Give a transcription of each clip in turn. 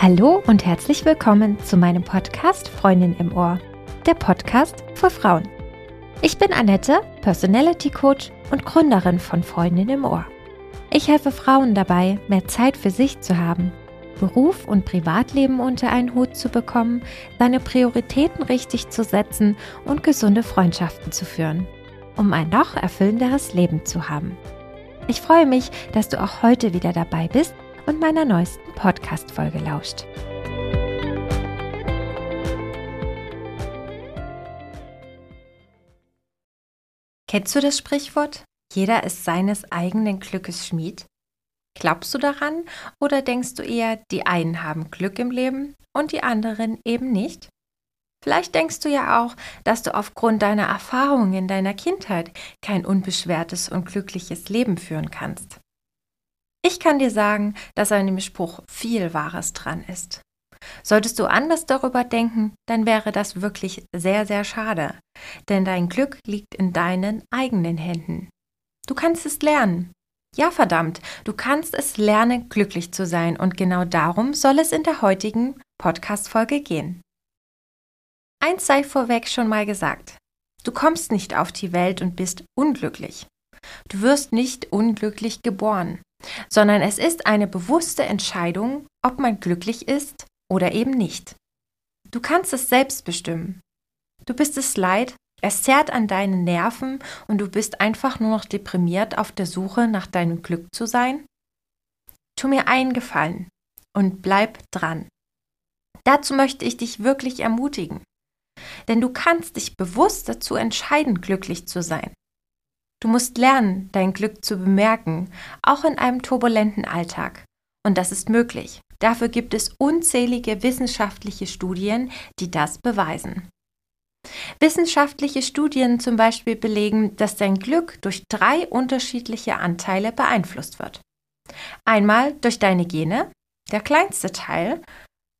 Hallo und herzlich willkommen zu meinem Podcast Freundin im Ohr, der Podcast für Frauen. Ich bin Annette, Personality Coach und Gründerin von Freundin im Ohr. Ich helfe Frauen dabei, mehr Zeit für sich zu haben, Beruf und Privatleben unter einen Hut zu bekommen, seine Prioritäten richtig zu setzen und gesunde Freundschaften zu führen, um ein noch erfüllenderes Leben zu haben. Ich freue mich, dass du auch heute wieder dabei bist und meiner neuesten Podcast-Folge lauscht. Kennst du das Sprichwort? Jeder ist seines eigenen Glückes Schmied? Glaubst du daran oder denkst du eher, die einen haben Glück im Leben und die anderen eben nicht? Vielleicht denkst du ja auch, dass du aufgrund deiner Erfahrungen in deiner Kindheit kein unbeschwertes und glückliches Leben führen kannst. Ich kann dir sagen, dass an dem Spruch viel Wahres dran ist. Solltest du anders darüber denken, dann wäre das wirklich sehr, sehr schade, denn dein Glück liegt in deinen eigenen Händen. Du kannst es lernen. Ja, verdammt, du kannst es lernen, glücklich zu sein und genau darum soll es in der heutigen Podcast-Folge gehen. Eins sei vorweg schon mal gesagt. Du kommst nicht auf die Welt und bist unglücklich. Du wirst nicht unglücklich geboren sondern es ist eine bewusste Entscheidung, ob man glücklich ist oder eben nicht. Du kannst es selbst bestimmen. Du bist es leid, es zerrt an deinen Nerven und du bist einfach nur noch deprimiert auf der Suche nach deinem Glück zu sein? Tu mir einen Gefallen und bleib dran. Dazu möchte ich dich wirklich ermutigen. Denn du kannst dich bewusst dazu entscheiden, glücklich zu sein. Du musst lernen, dein Glück zu bemerken, auch in einem turbulenten Alltag. Und das ist möglich. Dafür gibt es unzählige wissenschaftliche Studien, die das beweisen. Wissenschaftliche Studien zum Beispiel belegen, dass dein Glück durch drei unterschiedliche Anteile beeinflusst wird. Einmal durch deine Gene, der kleinste Teil,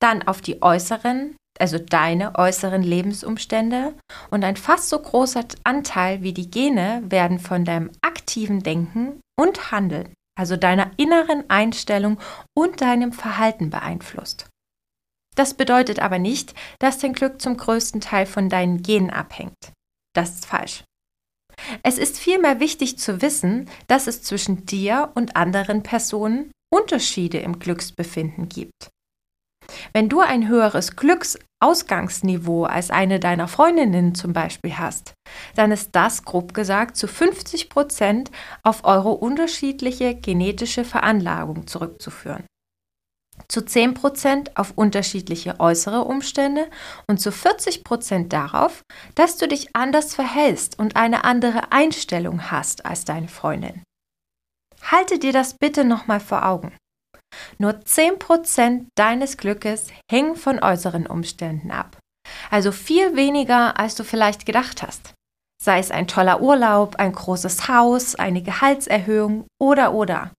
dann auf die äußeren, also deine äußeren Lebensumstände und ein fast so großer Anteil wie die Gene werden von deinem aktiven Denken und Handeln, also deiner inneren Einstellung und deinem Verhalten beeinflusst. Das bedeutet aber nicht, dass dein Glück zum größten Teil von deinen Genen abhängt. Das ist falsch. Es ist vielmehr wichtig zu wissen, dass es zwischen dir und anderen Personen Unterschiede im Glücksbefinden gibt. Wenn du ein höheres Glücksausgangsniveau als eine deiner Freundinnen zum Beispiel hast, dann ist das grob gesagt zu 50 Prozent auf eure unterschiedliche genetische Veranlagung zurückzuführen. Zu 10 Prozent auf unterschiedliche äußere Umstände und zu 40 Prozent darauf, dass du dich anders verhältst und eine andere Einstellung hast als deine Freundin. Halte dir das bitte nochmal vor Augen. Nur 10% deines Glückes hängen von äußeren Umständen ab. Also viel weniger, als du vielleicht gedacht hast. Sei es ein toller Urlaub, ein großes Haus, eine Gehaltserhöhung oder oder.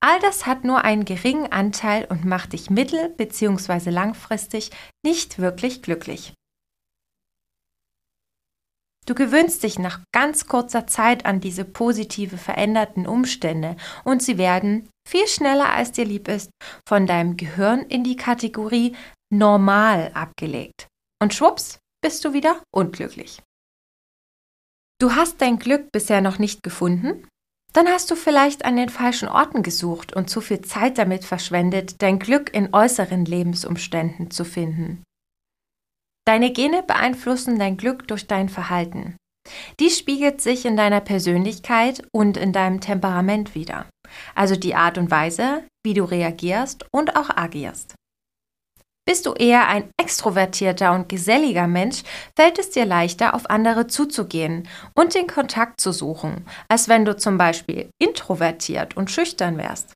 All das hat nur einen geringen Anteil und macht dich mittel- bzw. langfristig nicht wirklich glücklich. Du gewöhnst dich nach ganz kurzer Zeit an diese positive veränderten Umstände und sie werden, viel schneller als dir lieb ist, von deinem Gehirn in die Kategorie normal abgelegt. Und schwupps, bist du wieder unglücklich. Du hast dein Glück bisher noch nicht gefunden? Dann hast du vielleicht an den falschen Orten gesucht und zu viel Zeit damit verschwendet, dein Glück in äußeren Lebensumständen zu finden. Deine Gene beeinflussen dein Glück durch dein Verhalten. Dies spiegelt sich in deiner Persönlichkeit und in deinem Temperament wider, also die Art und Weise, wie du reagierst und auch agierst. Bist du eher ein extrovertierter und geselliger Mensch, fällt es dir leichter, auf andere zuzugehen und den Kontakt zu suchen, als wenn du zum Beispiel introvertiert und schüchtern wärst.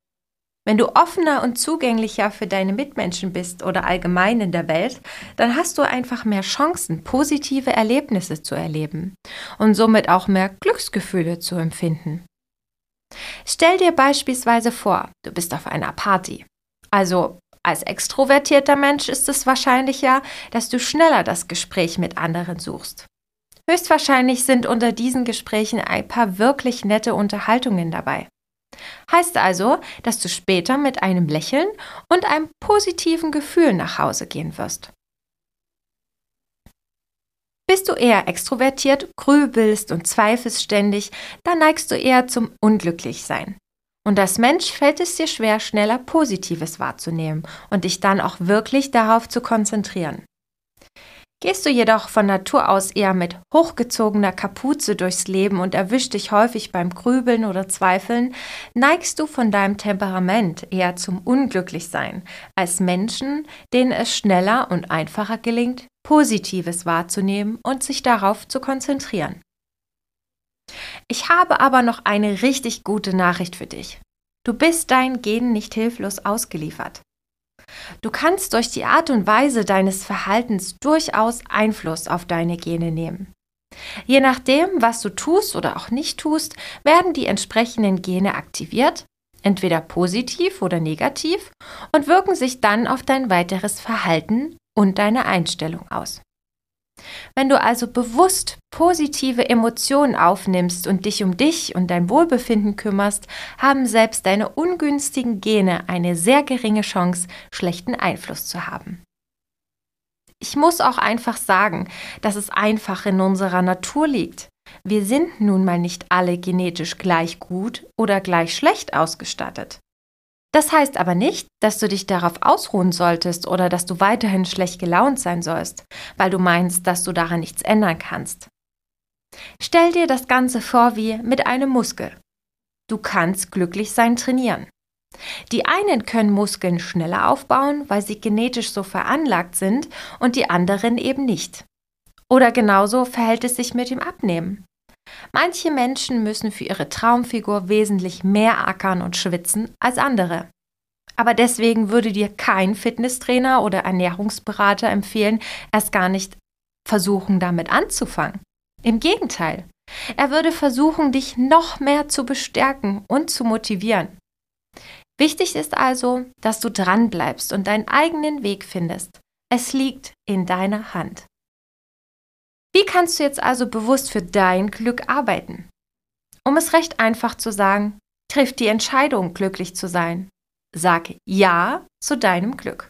Wenn du offener und zugänglicher für deine Mitmenschen bist oder allgemein in der Welt, dann hast du einfach mehr Chancen, positive Erlebnisse zu erleben und somit auch mehr Glücksgefühle zu empfinden. Stell dir beispielsweise vor, du bist auf einer Party. Also als extrovertierter Mensch ist es wahrscheinlicher, dass du schneller das Gespräch mit anderen suchst. Höchstwahrscheinlich sind unter diesen Gesprächen ein paar wirklich nette Unterhaltungen dabei. Heißt also, dass du später mit einem Lächeln und einem positiven Gefühl nach Hause gehen wirst. Bist du eher extrovertiert, grübelst und zweifelst ständig, dann neigst du eher zum Unglücklichsein. Und als Mensch fällt es dir schwer, schneller Positives wahrzunehmen und dich dann auch wirklich darauf zu konzentrieren. Gehst du jedoch von Natur aus eher mit hochgezogener Kapuze durchs Leben und erwischt dich häufig beim Grübeln oder Zweifeln, neigst du von deinem Temperament eher zum Unglücklichsein als Menschen, denen es schneller und einfacher gelingt, Positives wahrzunehmen und sich darauf zu konzentrieren. Ich habe aber noch eine richtig gute Nachricht für dich. Du bist deinen Genen nicht hilflos ausgeliefert. Du kannst durch die Art und Weise deines Verhaltens durchaus Einfluss auf deine Gene nehmen. Je nachdem, was du tust oder auch nicht tust, werden die entsprechenden Gene aktiviert, entweder positiv oder negativ, und wirken sich dann auf dein weiteres Verhalten und deine Einstellung aus. Wenn du also bewusst positive Emotionen aufnimmst und dich um dich und dein Wohlbefinden kümmerst, haben selbst deine ungünstigen Gene eine sehr geringe Chance, schlechten Einfluss zu haben. Ich muss auch einfach sagen, dass es einfach in unserer Natur liegt. Wir sind nun mal nicht alle genetisch gleich gut oder gleich schlecht ausgestattet. Das heißt aber nicht, dass du dich darauf ausruhen solltest oder dass du weiterhin schlecht gelaunt sein sollst, weil du meinst, dass du daran nichts ändern kannst. Stell dir das Ganze vor wie mit einem Muskel. Du kannst glücklich sein trainieren. Die einen können Muskeln schneller aufbauen, weil sie genetisch so veranlagt sind und die anderen eben nicht. Oder genauso verhält es sich mit dem Abnehmen. Manche Menschen müssen für ihre Traumfigur wesentlich mehr ackern und schwitzen als andere. Aber deswegen würde dir kein Fitnesstrainer oder Ernährungsberater empfehlen, erst gar nicht versuchen, damit anzufangen. Im Gegenteil, er würde versuchen, dich noch mehr zu bestärken und zu motivieren. Wichtig ist also, dass du dran bleibst und deinen eigenen Weg findest. Es liegt in deiner Hand. Wie kannst du jetzt also bewusst für dein Glück arbeiten? Um es recht einfach zu sagen, triff die Entscheidung, glücklich zu sein. Sag Ja zu deinem Glück.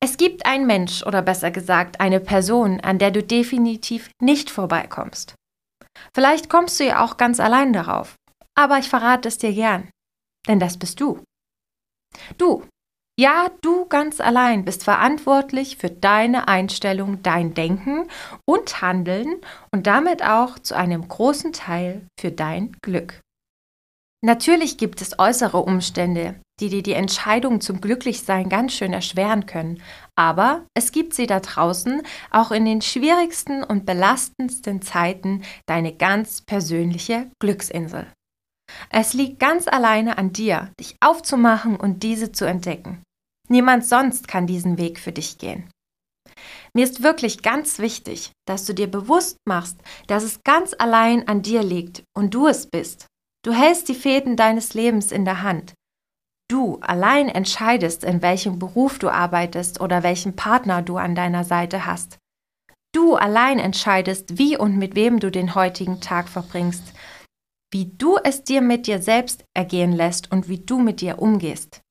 Es gibt einen Mensch oder besser gesagt eine Person, an der du definitiv nicht vorbeikommst. Vielleicht kommst du ja auch ganz allein darauf, aber ich verrate es dir gern, denn das bist du. Du ja, du ganz allein bist verantwortlich für deine Einstellung, dein Denken und Handeln und damit auch zu einem großen Teil für dein Glück. Natürlich gibt es äußere Umstände, die dir die Entscheidung zum Glücklichsein ganz schön erschweren können, aber es gibt sie da draußen, auch in den schwierigsten und belastendsten Zeiten, deine ganz persönliche Glücksinsel. Es liegt ganz alleine an dir, dich aufzumachen und diese zu entdecken. Niemand sonst kann diesen Weg für dich gehen. Mir ist wirklich ganz wichtig, dass du dir bewusst machst, dass es ganz allein an dir liegt und du es bist. Du hältst die Fäden deines Lebens in der Hand. Du allein entscheidest, in welchem Beruf du arbeitest oder welchen Partner du an deiner Seite hast. Du allein entscheidest, wie und mit wem du den heutigen Tag verbringst, wie du es dir mit dir selbst ergehen lässt und wie du mit dir umgehst.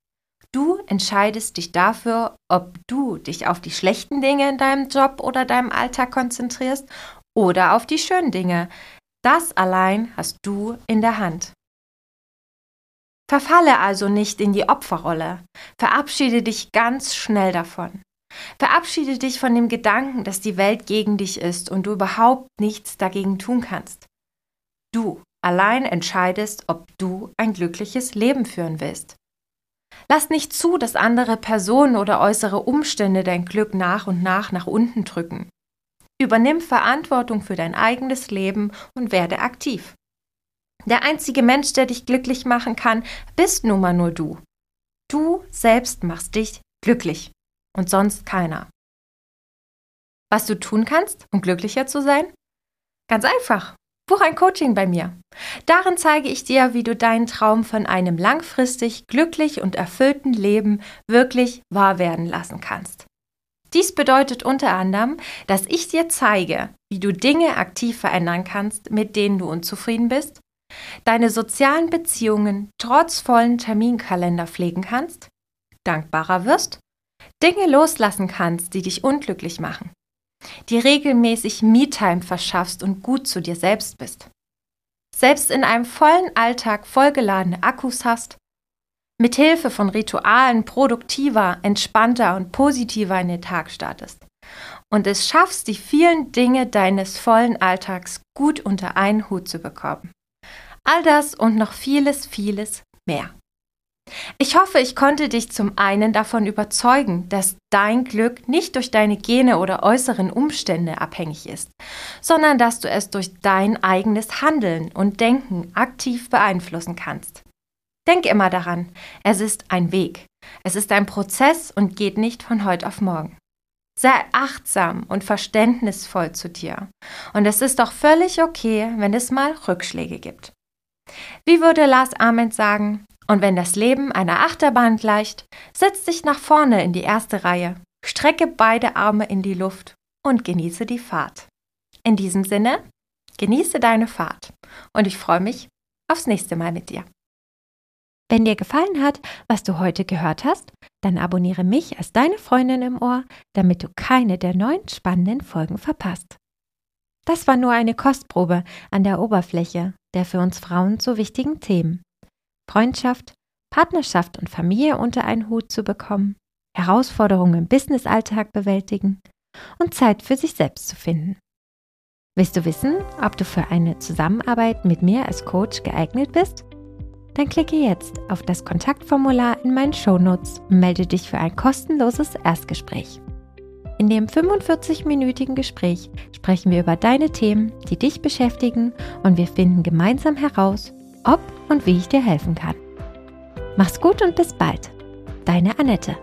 Du entscheidest dich dafür, ob du dich auf die schlechten Dinge in deinem Job oder deinem Alltag konzentrierst oder auf die schönen Dinge. Das allein hast du in der Hand. Verfalle also nicht in die Opferrolle. Verabschiede dich ganz schnell davon. Verabschiede dich von dem Gedanken, dass die Welt gegen dich ist und du überhaupt nichts dagegen tun kannst. Du allein entscheidest, ob du ein glückliches Leben führen willst. Lass nicht zu, dass andere Personen oder äußere Umstände dein Glück nach und nach nach unten drücken. Übernimm Verantwortung für dein eigenes Leben und werde aktiv. Der einzige Mensch, der dich glücklich machen kann, bist nun mal nur du. Du selbst machst dich glücklich und sonst keiner. Was du tun kannst, um glücklicher zu sein? Ganz einfach. Buch ein Coaching bei mir. Darin zeige ich dir, wie du deinen Traum von einem langfristig glücklich und erfüllten Leben wirklich wahr werden lassen kannst. Dies bedeutet unter anderem, dass ich dir zeige, wie du Dinge aktiv verändern kannst, mit denen du unzufrieden bist, deine sozialen Beziehungen trotz vollen Terminkalender pflegen kannst, dankbarer wirst, Dinge loslassen kannst, die dich unglücklich machen, dir regelmäßig Me-Time verschaffst und gut zu dir selbst bist, selbst in einem vollen Alltag vollgeladene Akkus hast, mit Hilfe von Ritualen produktiver, entspannter und positiver in den Tag startest und es schaffst, die vielen Dinge deines vollen Alltags gut unter einen Hut zu bekommen. All das und noch vieles, vieles mehr. Ich hoffe, ich konnte dich zum einen davon überzeugen, dass dein Glück nicht durch deine Gene oder äußeren Umstände abhängig ist, sondern dass du es durch dein eigenes Handeln und Denken aktiv beeinflussen kannst. Denk immer daran, es ist ein Weg, es ist ein Prozess und geht nicht von heute auf morgen. Sei achtsam und verständnisvoll zu dir. Und es ist doch völlig okay, wenn es mal Rückschläge gibt. Wie würde Lars Ament sagen, und wenn das Leben einer Achterbahn gleicht, setz dich nach vorne in die erste Reihe, strecke beide Arme in die Luft und genieße die Fahrt. In diesem Sinne, genieße deine Fahrt und ich freue mich aufs nächste Mal mit dir. Wenn dir gefallen hat, was du heute gehört hast, dann abonniere mich als deine Freundin im Ohr, damit du keine der neuen spannenden Folgen verpasst. Das war nur eine Kostprobe an der Oberfläche der für uns Frauen so wichtigen Themen. Freundschaft, Partnerschaft und Familie unter einen Hut zu bekommen, Herausforderungen im Businessalltag bewältigen und Zeit für sich selbst zu finden. Willst du wissen, ob du für eine Zusammenarbeit mit mir als Coach geeignet bist? Dann klicke jetzt auf das Kontaktformular in meinen Shownotes und melde dich für ein kostenloses Erstgespräch. In dem 45-minütigen Gespräch sprechen wir über deine Themen, die dich beschäftigen und wir finden gemeinsam heraus, ob und wie ich dir helfen kann. Mach's gut und bis bald. Deine Annette.